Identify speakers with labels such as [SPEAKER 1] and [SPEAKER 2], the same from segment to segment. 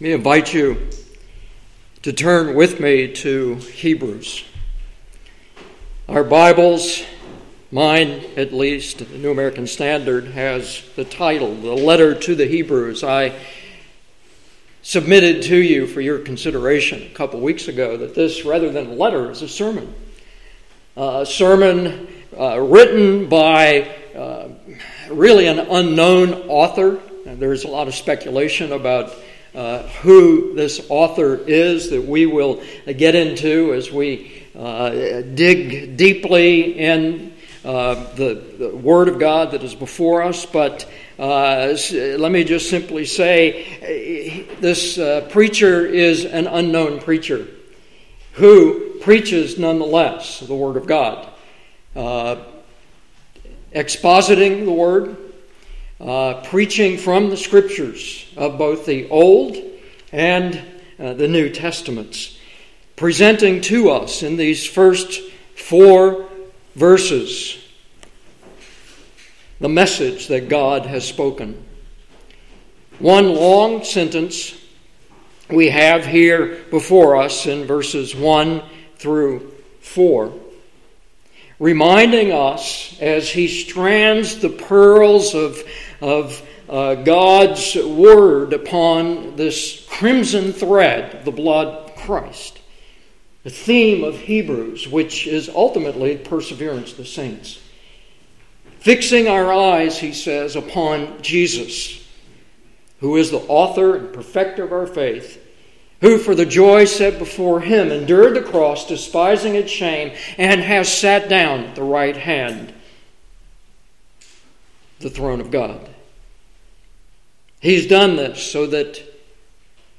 [SPEAKER 1] Let me invite you to turn with me to Hebrews. Our Bibles, mine at least, the New American Standard, has the title, The Letter to the Hebrews. I submitted to you for your consideration a couple weeks ago that this, rather than a letter, is a sermon. Uh, a sermon uh, written by uh, really an unknown author. There's a lot of speculation about uh, who this author is that we will get into as we uh, dig deeply in uh, the, the, Word of God that is before us. But uh, let me just simply say this uh, preacher is an unknown preacher who preaches nonetheless the Word of God, uh, expositing the Word uh, preaching from the scriptures of both the Old and uh, the New Testaments, presenting to us in these first four verses the message that God has spoken. One long sentence we have here before us in verses 1 through 4 reminding us as he strands the pearls of of uh, God's word upon this crimson thread, the blood of Christ. The theme of Hebrews, which is ultimately perseverance of the saints. Fixing our eyes, he says, upon Jesus, who is the author and perfecter of our faith, who for the joy set before him endured the cross, despising its shame, and has sat down at the right hand the throne of God. He's done this so that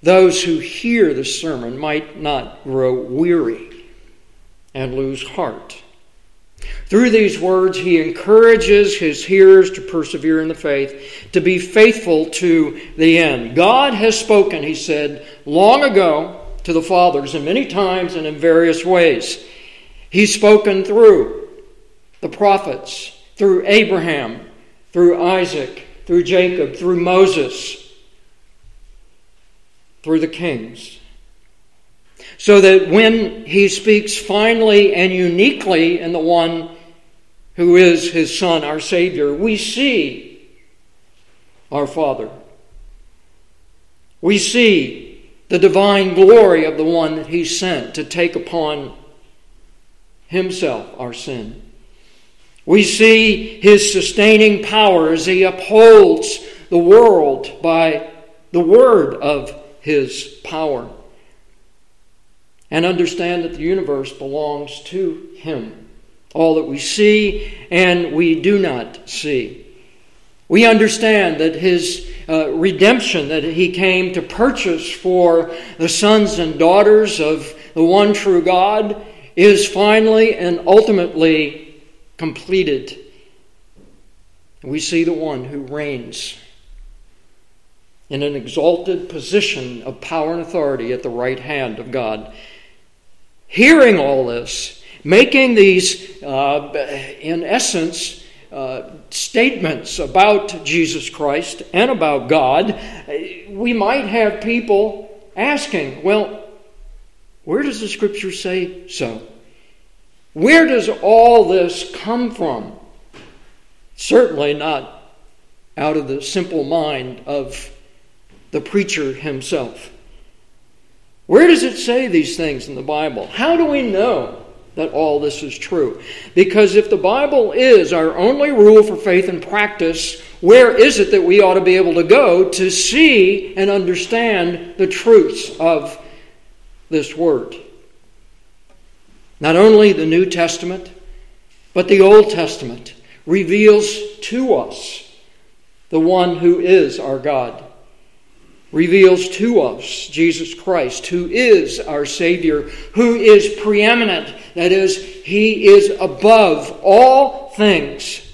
[SPEAKER 1] those who hear the sermon might not grow weary and lose heart. Through these words, he encourages his hearers to persevere in the faith, to be faithful to the end. God has spoken, he said, long ago to the fathers, and many times and in various ways. He's spoken through the prophets, through Abraham, through Isaac, through Jacob, through Moses, through the kings. So that when he speaks finally and uniquely in the one who is his Son, our Savior, we see our Father. We see the divine glory of the one that he sent to take upon himself our sin. We see his sustaining power as he upholds the world by the word of his power. And understand that the universe belongs to him. All that we see and we do not see. We understand that his uh, redemption that he came to purchase for the sons and daughters of the one true God is finally and ultimately completed. We see the one who reigns in an exalted position of power and authority at the right hand of God. Hearing all this, making these, uh, in essence, uh, statements about Jesus Christ and about God, we might have people asking, well, where does the scripture say so? Where does all this come from? Certainly not out of the simple mind of the preacher himself. Where does it say these things in the Bible? How do we know that all this is true? Because if the Bible is our only rule for faith and practice, where is it that we ought to be able to go to see and understand the truths of this Word? Not only the New Testament, but the Old Testament reveals to us the one who is our God. Reveals to us Jesus Christ, who is our Savior, who is preeminent. That is, He is above all things.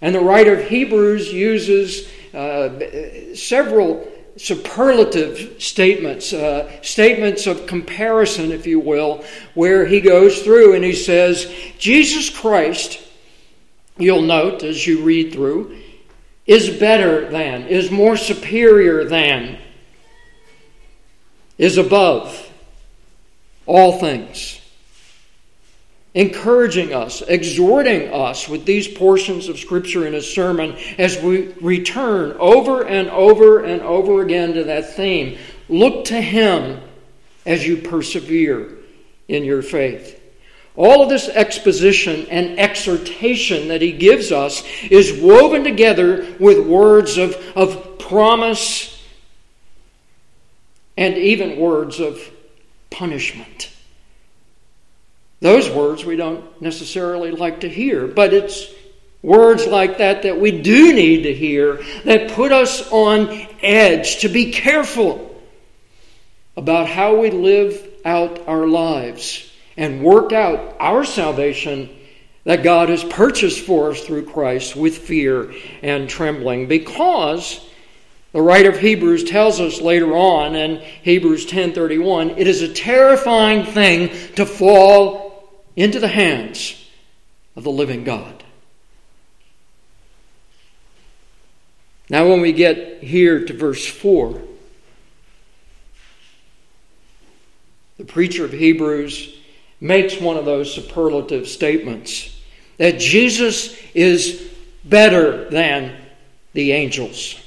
[SPEAKER 1] And the writer of Hebrews uses uh, several superlative statements, uh, statements of comparison, if you will, where he goes through and he says, Jesus Christ, you'll note as you read through, is better than, is more superior than. Is above all things, encouraging us, exhorting us with these portions of Scripture in his sermon as we return over and over and over again to that theme. Look to him as you persevere in your faith. All of this exposition and exhortation that he gives us is woven together with words of, of promise and even words of punishment. Those words we don't necessarily like to hear, but it's words like that that we do need to hear that put us on edge to be careful about how we live out our lives and work out our salvation that God has purchased for us through Christ with fear and trembling because the writer of Hebrews tells us later on in Hebrews 10:31 it is a terrifying thing to fall into the hands of the living God. Now when we get here to verse 4 the preacher of Hebrews makes one of those superlative statements that Jesus is better than the angels.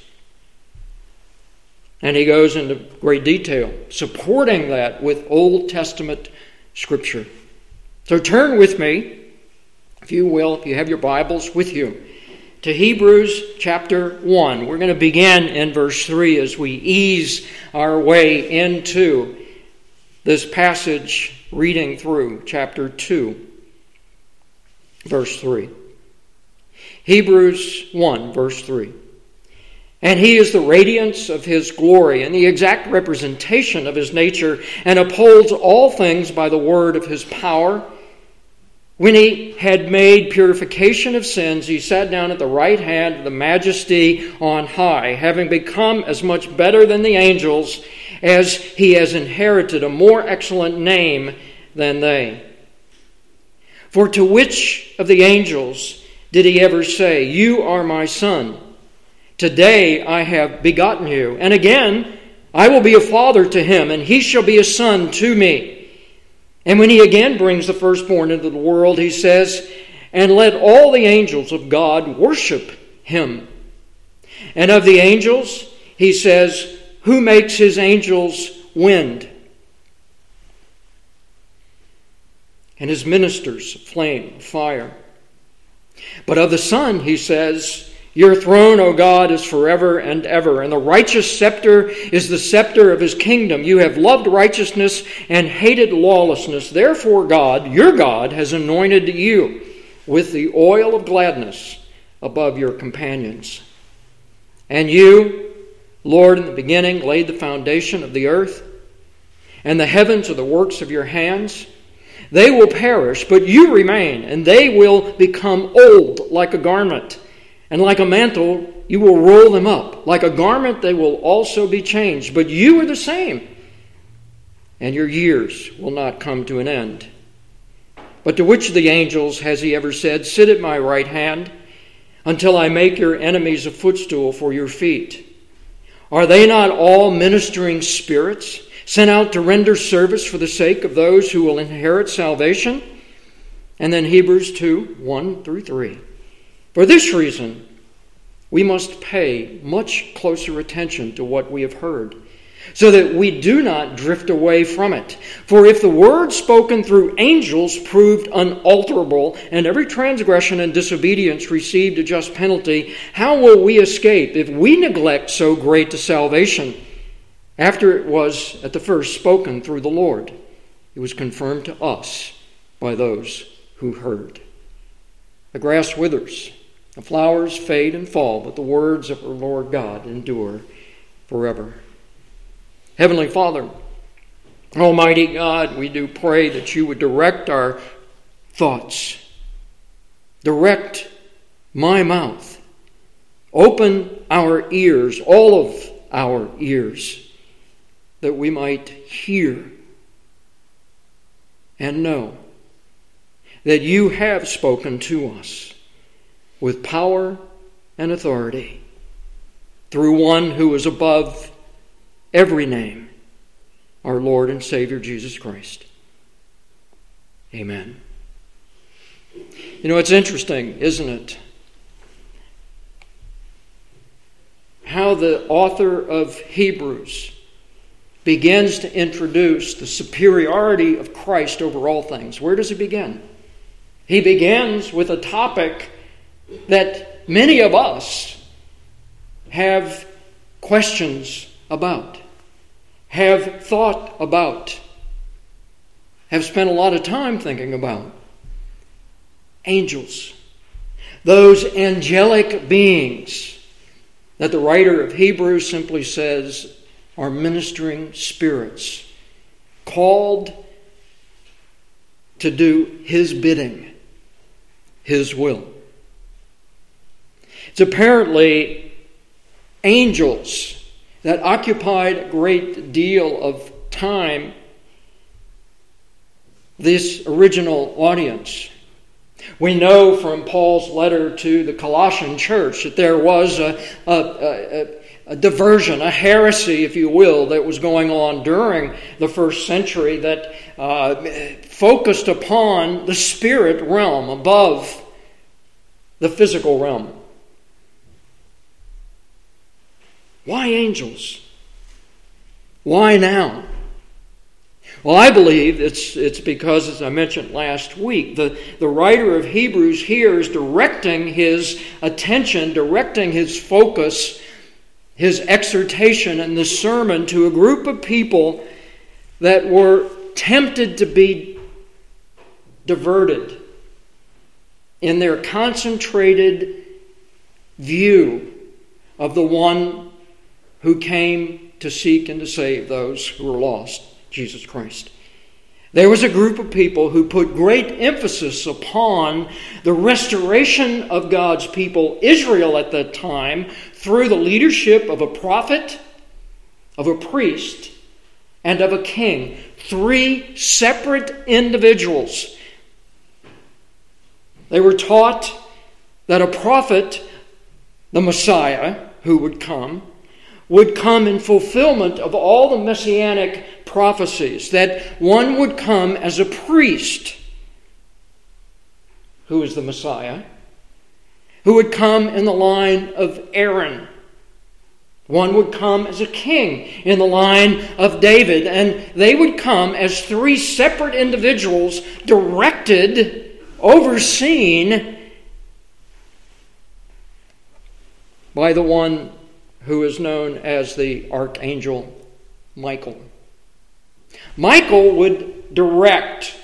[SPEAKER 1] And he goes into great detail, supporting that with Old Testament scripture. So turn with me, if you will, if you have your Bibles with you, to Hebrews chapter 1. We're going to begin in verse 3 as we ease our way into this passage reading through chapter 2, verse 3. Hebrews 1, verse 3. And he is the radiance of his glory and the exact representation of his nature, and upholds all things by the word of his power. When he had made purification of sins, he sat down at the right hand of the majesty on high, having become as much better than the angels as he has inherited a more excellent name than they. For to which of the angels did he ever say, You are my son? Today I have begotten you. And again, I will be a father to him, and he shall be a son to me. And when he again brings the firstborn into the world, he says, And let all the angels of God worship him. And of the angels, he says, who makes his angels wind? And his ministers flame, fire. But of the Son, he says, Your throne, O God, is forever and ever, and the righteous scepter is the scepter of his kingdom. You have loved righteousness and hated lawlessness. Therefore, God, your God, has anointed you with the oil of gladness above your companions. And you, Lord, in the beginning laid the foundation of the earth, and the heavens are the works of your hands. They will perish, but you remain, and they will become old like a garment. And like a mantle, you will roll them up. Like a garment, they will also be changed. But you are the same, and your years will not come to an end. But to which of the angels has he ever said, Sit at my right hand until I make your enemies a footstool for your feet? Are they not all ministering spirits sent out to render service for the sake of those who will inherit salvation? And then Hebrews 2 1 through 3. For this reason, we must pay much closer attention to what we have heard so that we do not drift away from it. For if the word spoken through angels proved unalterable, and every transgression and disobedience received a just penalty, how will we escape if we neglect so great a salvation? After it was at the first spoken through the Lord, it was confirmed to us by those who heard. The grass withers, the flowers fade and fall, but the words of our Lord God endure forever. Heavenly Father, Almighty God, we do pray that you would direct our thoughts, direct my mouth, open our ears, all of our ears, that we might hear and know that you have spoken to us with power and authority through one who is above every name, our Lord and Savior Jesus Christ. Amen. You know, it's interesting, isn't it? How the author of Hebrews begins to introduce the superiority of Christ over all things. Where does he begin? He begins with a topic that many of us have questions about, have thought about, have spent a lot of time thinking about. Angels. Those angelic beings that the writer of Hebrews simply says are ministering spirits called to do his bidding, his will. It's apparently angels that occupied a great deal of time this original audience. We know from Paul's letter to the Colossian church that there was a, a, a, a, diversion, a heresy, if you will, that was going on during the first century that uh, focused upon the spirit realm above the physical realm. Why angels? Why now? Well, I believe it's, it's because, as I mentioned last week, the, the writer of Hebrews here is directing his attention, directing his focus, his exhortation in the sermon to a group of people that were tempted to be diverted in their concentrated view of the one who came to seek and to save those who were lost. Jesus Christ. There was a group of people who put great emphasis upon the restoration of God's people, Israel at that time, through the leadership of a prophet, of a priest, and of a king. Three separate individuals. They were taught that a prophet, the Messiah, who would come, would come in fulfillment of all the messianic prophecies that one would come as a priest, who is the Messiah, who would come in the line of Aaron. One would come as a king in the line of David, and they would come as three separate individuals directed, overseen by the one who is known as the Archangel Michael. Michael would direct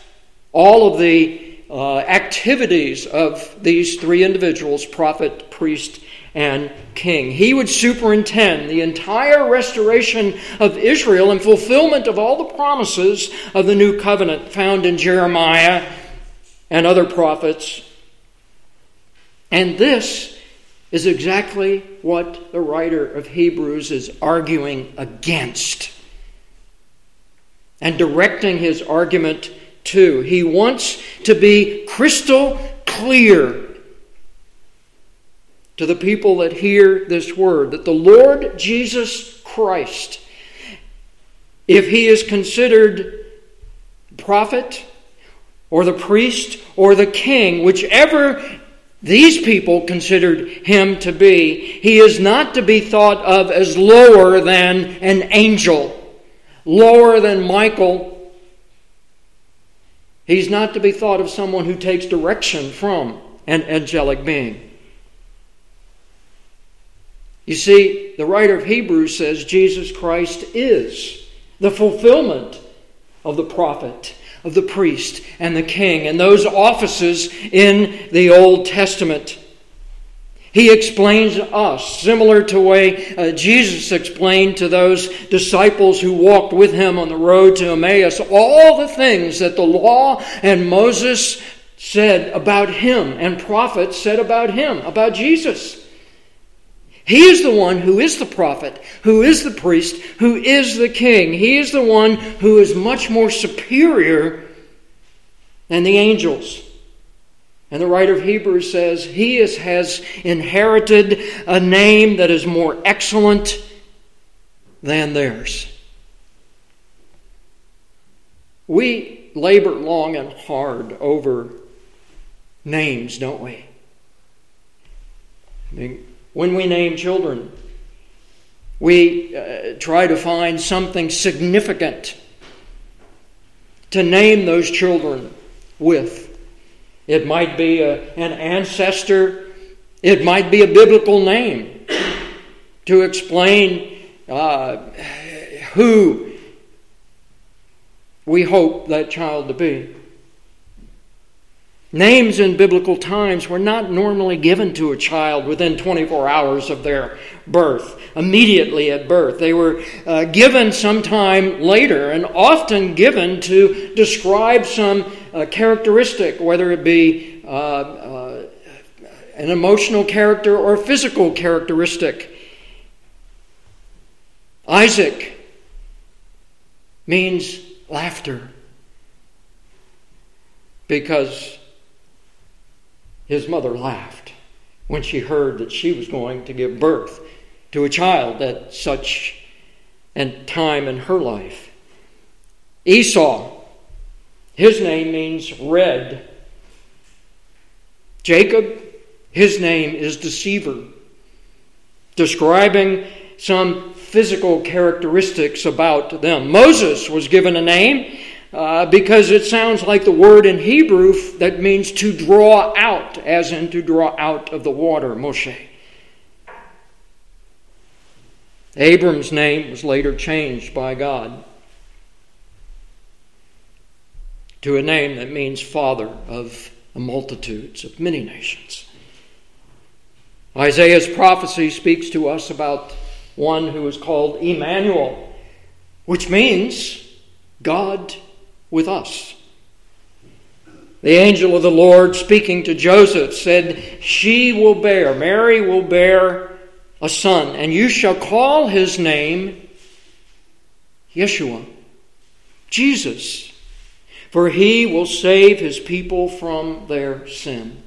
[SPEAKER 1] all of the uh, activities of these three individuals prophet, priest, and king. He would superintend the entire restoration of Israel and fulfillment of all the promises of the new covenant found in Jeremiah and other prophets. And this is exactly what the writer of Hebrews is arguing against and directing his argument to. He wants to be crystal clear to the people that hear this word that the Lord Jesus Christ, if he is considered prophet or the priest or the king, whichever these people considered him to be, he is not to be thought of as lower than an angel lower than Michael. He's not to be thought of someone who takes direction from an angelic being. You see, the writer of Hebrews says Jesus Christ is the fulfillment of the prophet, of the priest, and the king, and those offices in the Old Testament. He explains us, similar to the way uh, Jesus explained to those disciples who walked with him on the road to Emmaus, all the things that the law and Moses said about him and prophets said about him, about Jesus. He is the one who is the prophet, who is the priest, who is the king. He is the one who is much more superior than the angels. And the writer of Hebrews says, He is, has inherited a name that is more excellent than theirs. We labor long and hard over names, don't we? I mean, when we name children, we uh, try to find something significant to name those children with. It might be a, an ancestor, it might be a biblical name to explain uh, who we hope that child to be. Names in biblical times were not normally given to a child within 24 hours of their birth, immediately at birth. They were uh, given sometime later and often given to describe some uh, characteristic, whether it be uh, uh an emotional character or physical characteristic. Isaac means laughter because his mother laughed when she heard that she was going to give birth to a child at such a time in her life. Esau, his name means red. Jacob, his name is deceiver, describing some physical characteristics about them. Moses was given a name uh, because it sounds like the word in Hebrew that means to draw out, as in to draw out of the water, Moshe. Abram's name was later changed by God to a name that means father of multitudes, of many nations. Isaiah's prophecy speaks to us about one who is called Emmanuel, which means God with us. The angel of the Lord speaking to Joseph said, She will bear, Mary will bear a son, and you shall call his name Yeshua, Jesus, for he will save his people from their sin.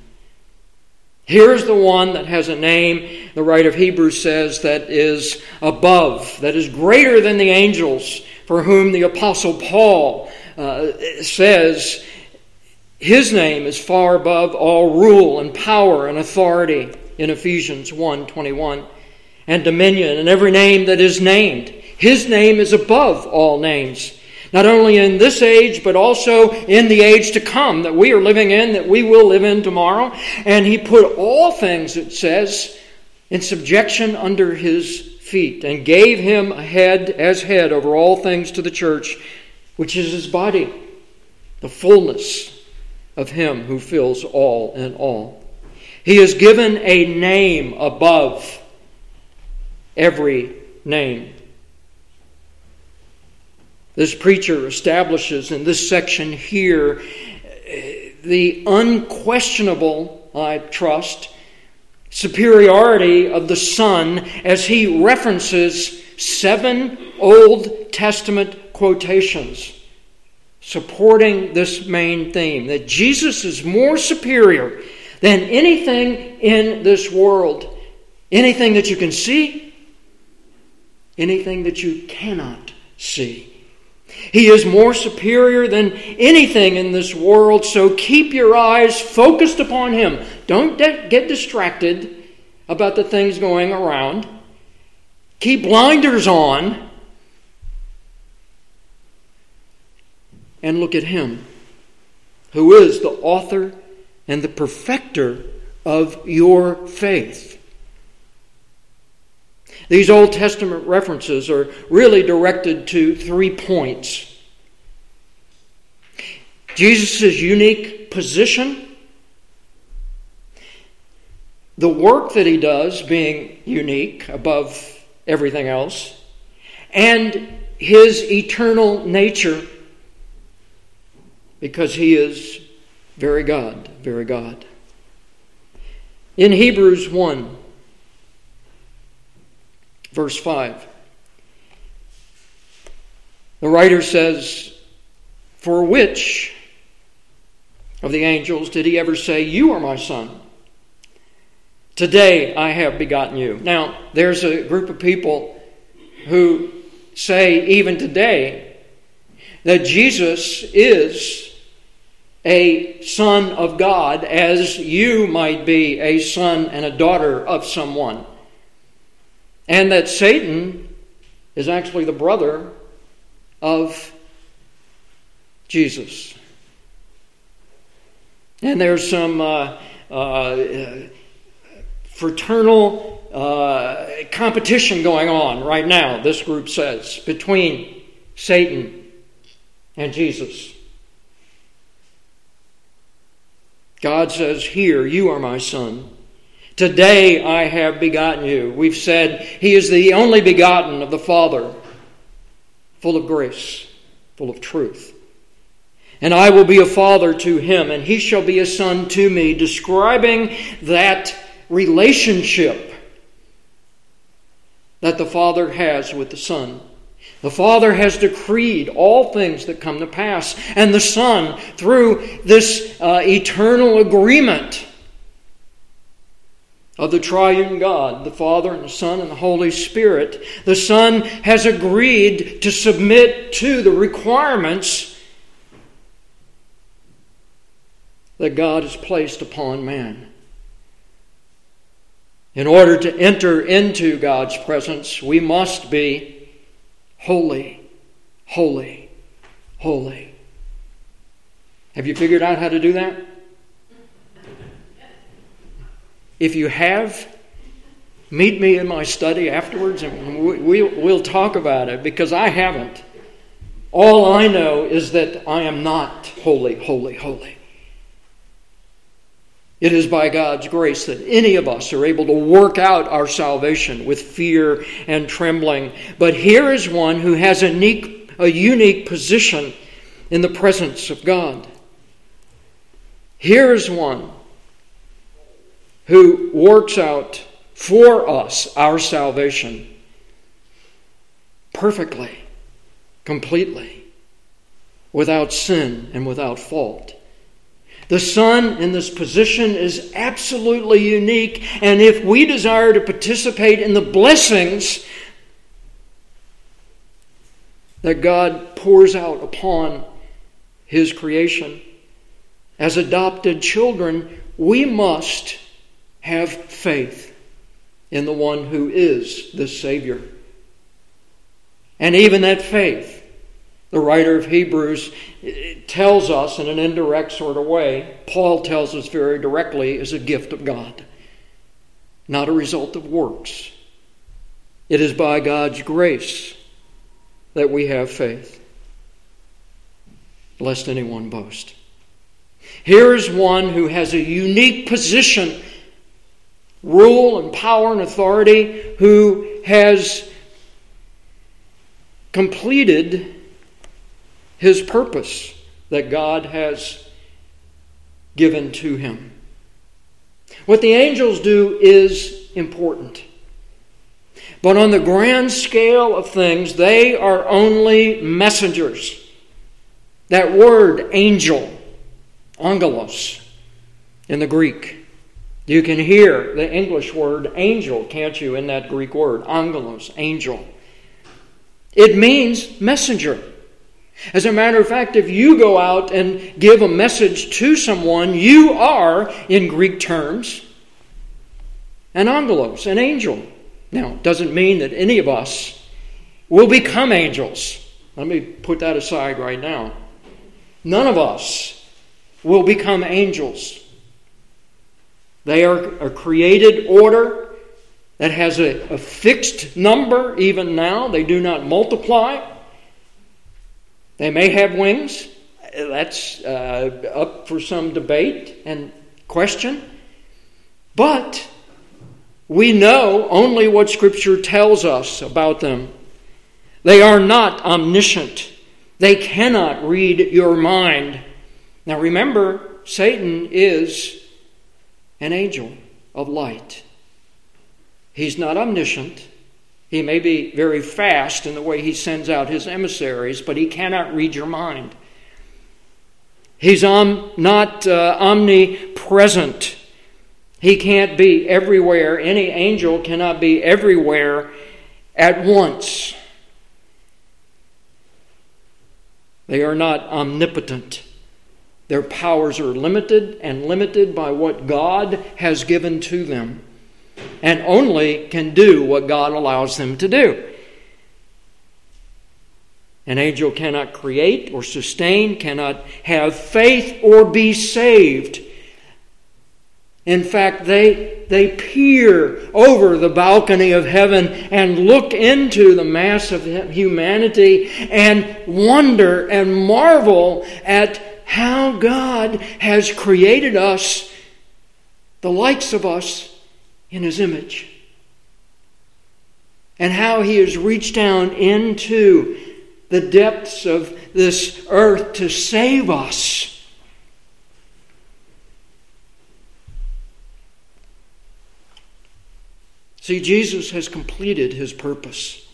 [SPEAKER 1] Here's the one that has a name, the writer of Hebrews says, that is above, that is greater than the angels, for whom the Apostle Paul uh, says his name is far above all rule and power and authority in Ephesians 1 21, and dominion and every name that is named. His name is above all names, not only in this age, but also in the age to come that we are living in, that we will live in tomorrow. And he put all things, it says, in subjection under his feet, and gave him a head as head over all things to the church which is his body, the fullness of him who fills all in all. He is given a name above every name. This preacher establishes in this section here uh, the unquestionable, I trust, superiority of the Son as he references seven Old Testament quotations supporting this main theme that Jesus is more superior than anything in this world. Anything that you can see, anything that you cannot see. He is more superior than anything in this world, so keep your eyes focused upon Him. Don't get distracted about the things going around. Keep blinders on and look at Him, who is the author and the perfecter of your faith. These Old Testament references are really directed to three points Jesus' unique position, the work that he does being unique above everything else, and his eternal nature because he is very God, very God. In Hebrews 1, verse 5, the writer says, For which of the angels did he ever say, You are my son? Today I have begotten you. Now, there's a group of people who say, even today, that Jesus is a son of God as you might be a son and a daughter of someone. And that Satan is actually the brother of Jesus. And there's some uh, uh, fraternal uh, competition going on right now, this group says, between Satan and Jesus. God says, Here, you are my son. Today I have begotten you. We've said he is the only begotten of the Father, full of grace, full of truth. And I will be a father to him, and he shall be a son to me, describing that relationship that the Father has with the Son. The Father has decreed all things that come to pass, and the Son, through this uh, eternal agreement of the triune God, the Father and the Son and the Holy Spirit, the Son has agreed to submit to the requirements that God has placed upon man. In order to enter into God's presence, we must be holy, holy, holy. Have you figured out how to do that? If you have, meet me in my study afterwards and we, will talk about it because I haven't. All I know is that I am not holy, holy, holy. It is by God's grace that any of us are able to work out our salvation with fear and trembling. But here is one who has a unique, a unique position in the presence of God. Here is one who works out for us our salvation perfectly, completely, without sin and without fault. The Son in this position is absolutely unique, and if we desire to participate in the blessings that God pours out upon His creation as adopted children, we must have faith in the one who is the Savior. And even that faith the writer of Hebrews uh, tells us in an indirect sort of way, Paul tells us very directly, is a gift of God, not a result of works. It is by God's grace that we have faith, lest anyone boast. Here is one who has a unique position, rule and power and authority, who has completed his purpose that God has given to him. What the angels do is important. But on the grand scale of things, they are only messengers. That word, angel, angelos, in the Greek. You can hear the English word angel, can't you, in that Greek word, angelos, angel. It means messenger. As a matter of fact, if you go out and give a message to someone, you are, in Greek terms, an angelos, an angel. Now, it doesn't mean that any of us will become angels. Let me put that aside right now. None of us will become angels. They are a created order that has a, a fixed number even now. They do not multiply. They may have wings. That's uh, up for some debate and question. But we know only what Scripture tells us about them. They are not omniscient, they cannot read your mind. Now remember, Satan is an angel of light. He's not omniscient. He may be very fast in the way he sends out his emissaries, but he cannot read your mind. He's om, not uh, omnipresent. He can't be everywhere. Any angel cannot be everywhere at once. They are not omnipotent. Their powers are limited and limited by what God has given to them, and only can do what God allows them to do. An angel cannot create or sustain, cannot have faith or be saved. In fact, they, they peer over the balcony of heaven and look into the mass of humanity and wonder and marvel at how God has created us, the likes of us, in His image. And how He has reached down into the depths of this earth to save us. See, Jesus has completed his purpose.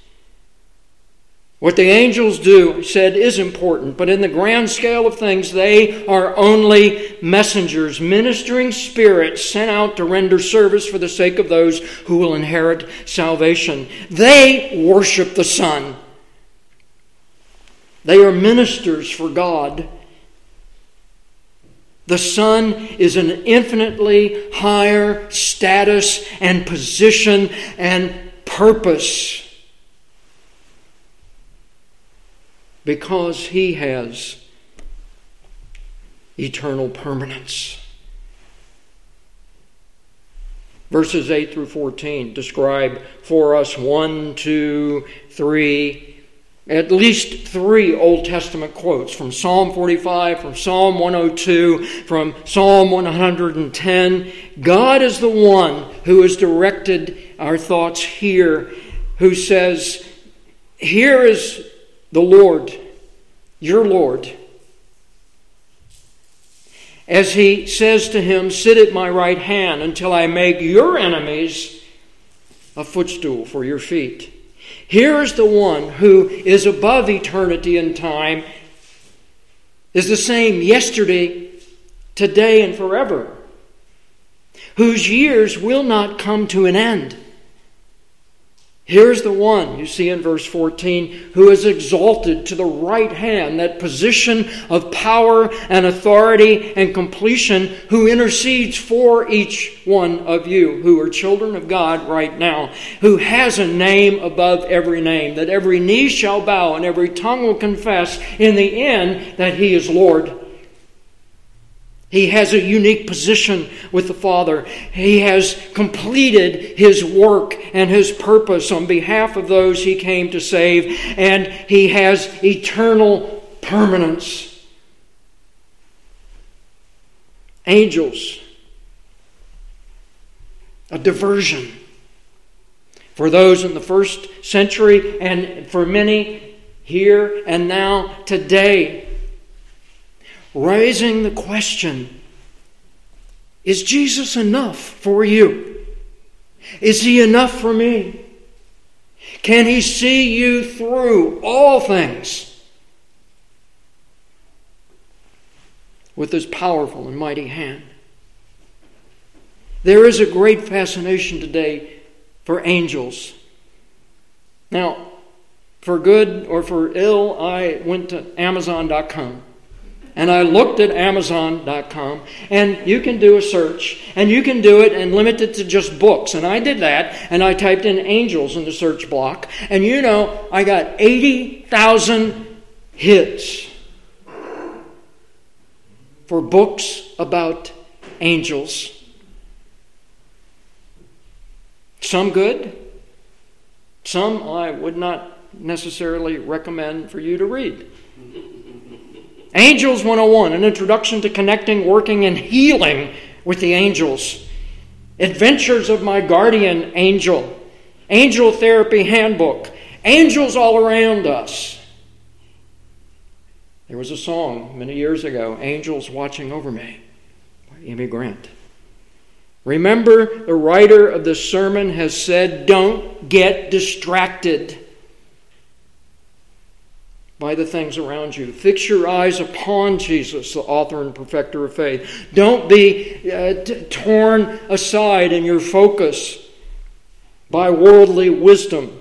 [SPEAKER 1] What the angels do, said, is important, but in the grand scale of things, they are only messengers, ministering spirits sent out to render service for the sake of those who will inherit salvation. They worship the Son. They are ministers for God. The Son is an infinitely higher status and position and purpose because He has eternal permanence. Verses 8 through 14 describe for us one, two, three, at least three Old Testament quotes from Psalm 45, from Psalm 102, from Psalm 110. God is the one who has directed our thoughts here, who says, Here is the Lord, your Lord. As he says to him, Sit at my right hand until I make your enemies a footstool for your feet. Here is the one who is above eternity and time, is the same yesterday, today, and forever, whose years will not come to an end. Here's the one you see in verse 14 who is exalted to the right hand, that position of power and authority and completion, who intercedes for each one of you who are children of God right now, who has a name above every name, that every knee shall bow and every tongue will confess in the end that he is Lord. He has a unique position with the Father. He has completed his work and his purpose on behalf of those he came to save, and he has eternal permanence. Angels, a diversion for those in the first century and for many here and now today raising the question Is Jesus enough for you? Is he enough for me? Can he see you through all things with his powerful and mighty hand? There is a great fascination today for angels. Now, for good or for ill, I went to Amazon.com and I looked at Amazon.com, and you can do a search, and you can do it and limit it to just books. And I did that, and I typed in angels in the search block, and you know, I got 80,000 hits for books about angels. Some good, some I would not necessarily recommend for you to read. Angels 101, an introduction to connecting, working, and healing with the angels. Adventures of My Guardian Angel. Angel Therapy Handbook. Angels all around us. There was a song many years ago, Angels Watching Over Me, by Amy Grant. Remember, the writer of the sermon has said, don't get distracted by the things around you. Fix your eyes upon Jesus, the author and perfecter of faith. Don't be uh, t- torn aside in your focus by worldly wisdom.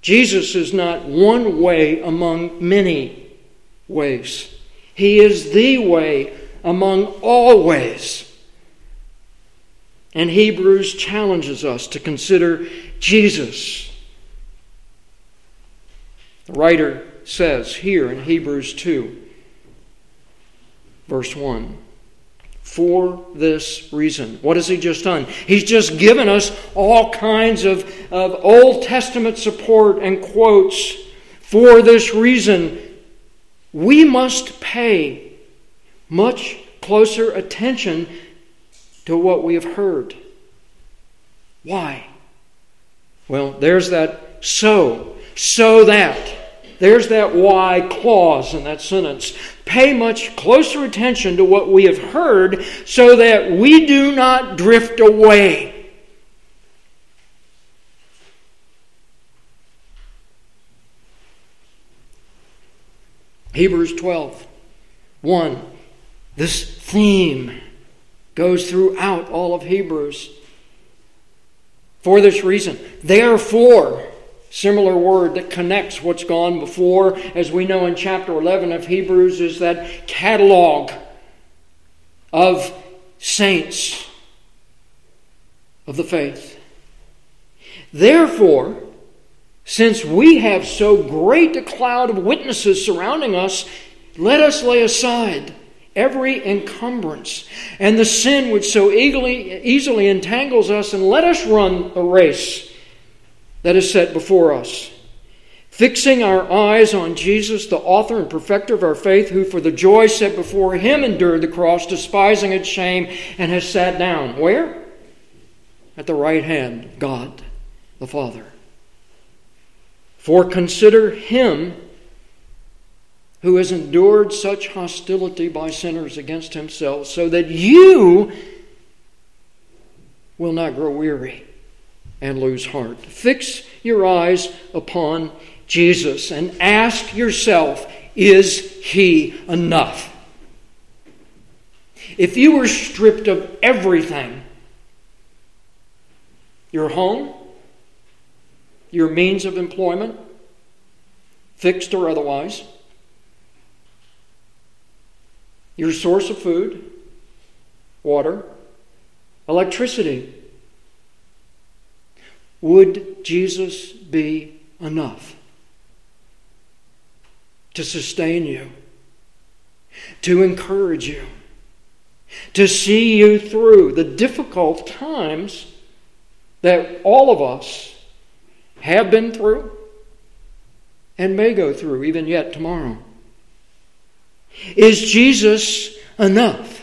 [SPEAKER 1] Jesus is not one way among many ways. He is the way among all ways. And Hebrews challenges us to consider Jesus. The writer says here in Hebrews 2, verse 1 for this reason. What has he just done? He's just given us all kinds of, of Old Testament support and quotes. For this reason, we must pay much closer attention to what we have heard. Why? Well, there's that so, so that. There's that why clause in that sentence. Pay much closer attention to what we have heard so that we do not drift away. Hebrews 12, 1. This theme goes throughout all of Hebrews. For this reason, therefore, Similar word that connects what's gone before, as we know in chapter 11 of Hebrews, is that catalog of saints of the faith. Therefore, since we have so great a cloud of witnesses surrounding us, let us lay aside every encumbrance and the sin which so eagerly, easily entangles us, and let us run a race that is set before us. Fixing our eyes on Jesus, the author and perfecter of our faith, who for the joy set before him endured the cross, despising its shame, and has sat down. Where? At the right hand of God the Father. For consider him who has endured such hostility by sinners against himself, so that you will not grow weary and lose heart. Fix your eyes upon Jesus and ask yourself is he enough? If you were stripped of everything, your home, your means of employment, fixed or otherwise, your source of food, water, electricity, would Jesus be enough to sustain you, to encourage you, to see you through the difficult times that all of us have been through and may go through even yet tomorrow? Is Jesus enough?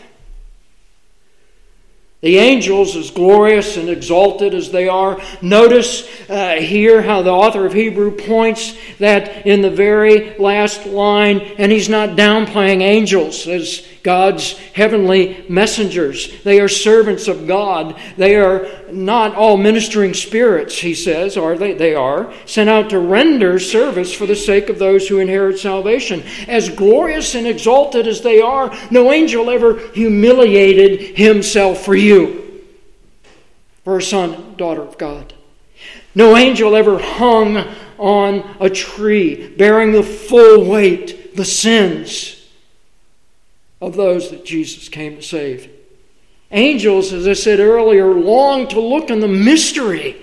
[SPEAKER 1] The angels, as glorious and exalted as they are, notice uh, here how the author of Hebrew points that in the very last line, and he's not downplaying angels as God's heavenly messengers. They are servants of God. They are not all ministering spirits, he says, are they? They are sent out to render service for the sake of those who inherit salvation. As glorious and exalted as they are, no angel ever humiliated himself for you, for a son, daughter of God. No angel ever hung on a tree bearing the full weight, the sins of those that Jesus came to save. Angels, as I said earlier, long to look on the mystery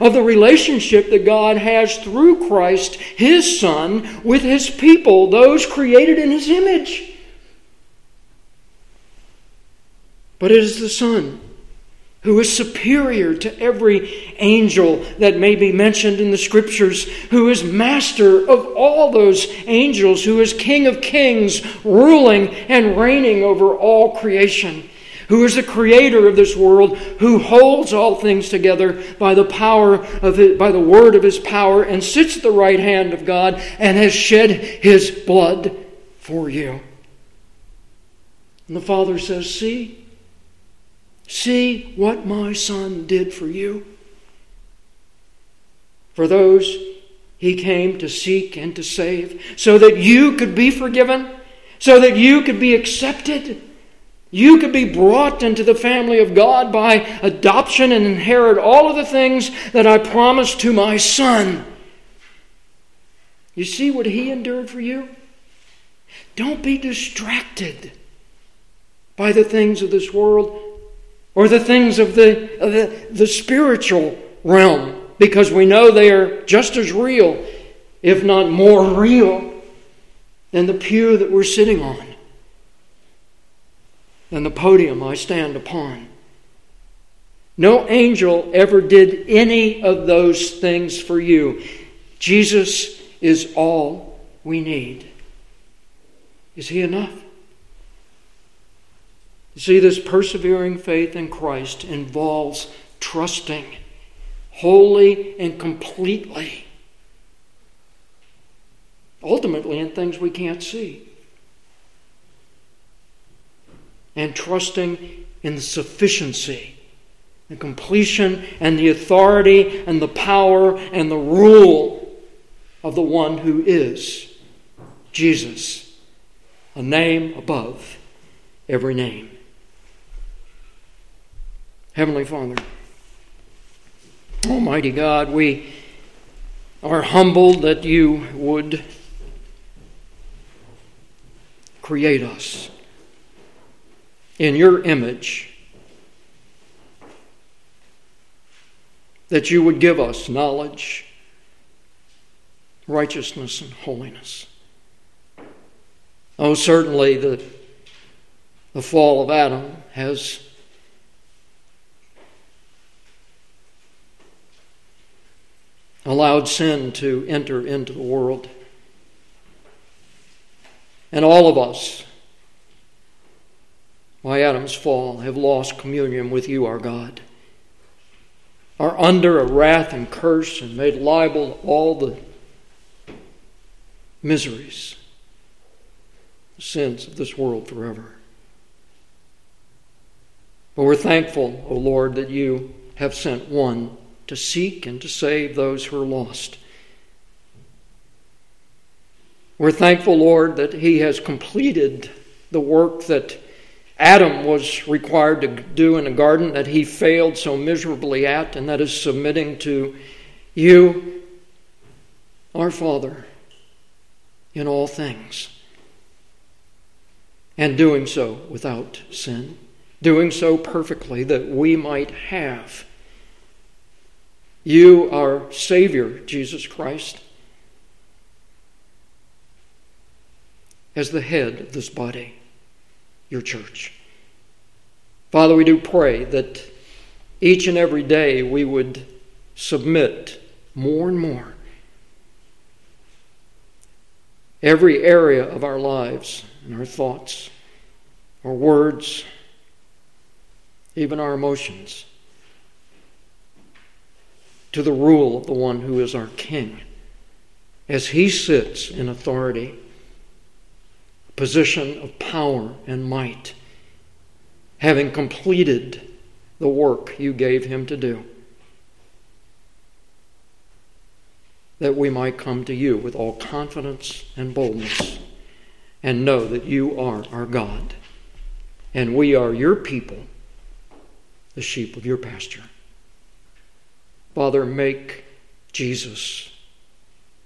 [SPEAKER 1] of the relationship that God has through Christ, His Son, with His people, those created in His image. But it is the Son who is superior to every angel that may be mentioned in the scriptures, who is master of all those angels, who is King of kings, ruling and reigning over all creation, who is the creator of this world, who holds all things together by the power of it, by the word of his power, and sits at the right hand of God and has shed his blood for you. And the Father says, See, See what my son did for you. For those he came to seek and to save, so that you could be forgiven, so that you could be accepted. You could be brought into the family of God by adoption and inherit all of the things that I promised to my son. You see what he endured for you? Don't be distracted by the things of this world or the things of the, of the, the spiritual realm because we know they are just as real, if not more real, than the pew that we're sitting on, than the podium I stand upon. No angel ever did any of those things for you. Jesus is all we need. Is He enough? You see, this persevering faith in Christ involves trusting wholly and completely, ultimately, in things we can't see, and trusting in the sufficiency, the completion, and the authority, and the power, and the rule of the one who is Jesus, a name above every name. Heavenly Father, Almighty God, we are humbled that you would create us in your image, that you would give us knowledge, righteousness, and holiness. Oh, certainly the, the fall of Adam has allowed sin to enter into the world. And all of us, by Adam's fall, have lost communion with you, our God, are under a wrath and curse and made liable to all the miseries, the sins of this world forever. But we're thankful, O Lord, that you have sent one to seek and to save those who are lost. We're thankful, Lord, that He has completed the work that Adam was required to do in the garden that he failed so miserably at, and that is submitting to you, our Father, in all things. And doing so without sin, doing so perfectly that we might have you, our Savior, Jesus Christ, as the head of this body, your church. Father, we do pray that each and every day we would submit more and more every area of our lives and our thoughts, our words, even our emotions to the rule of the one who is our King as he sits in authority, a position of power and might, having completed the work you gave him to do. That we might come to you with all confidence and boldness and know that you are our God and we are your people, the sheep of your pasture. Father, make Jesus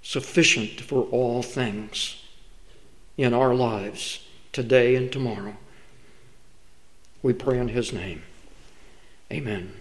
[SPEAKER 1] sufficient for all things in our lives today and tomorrow. We pray in His name. Amen.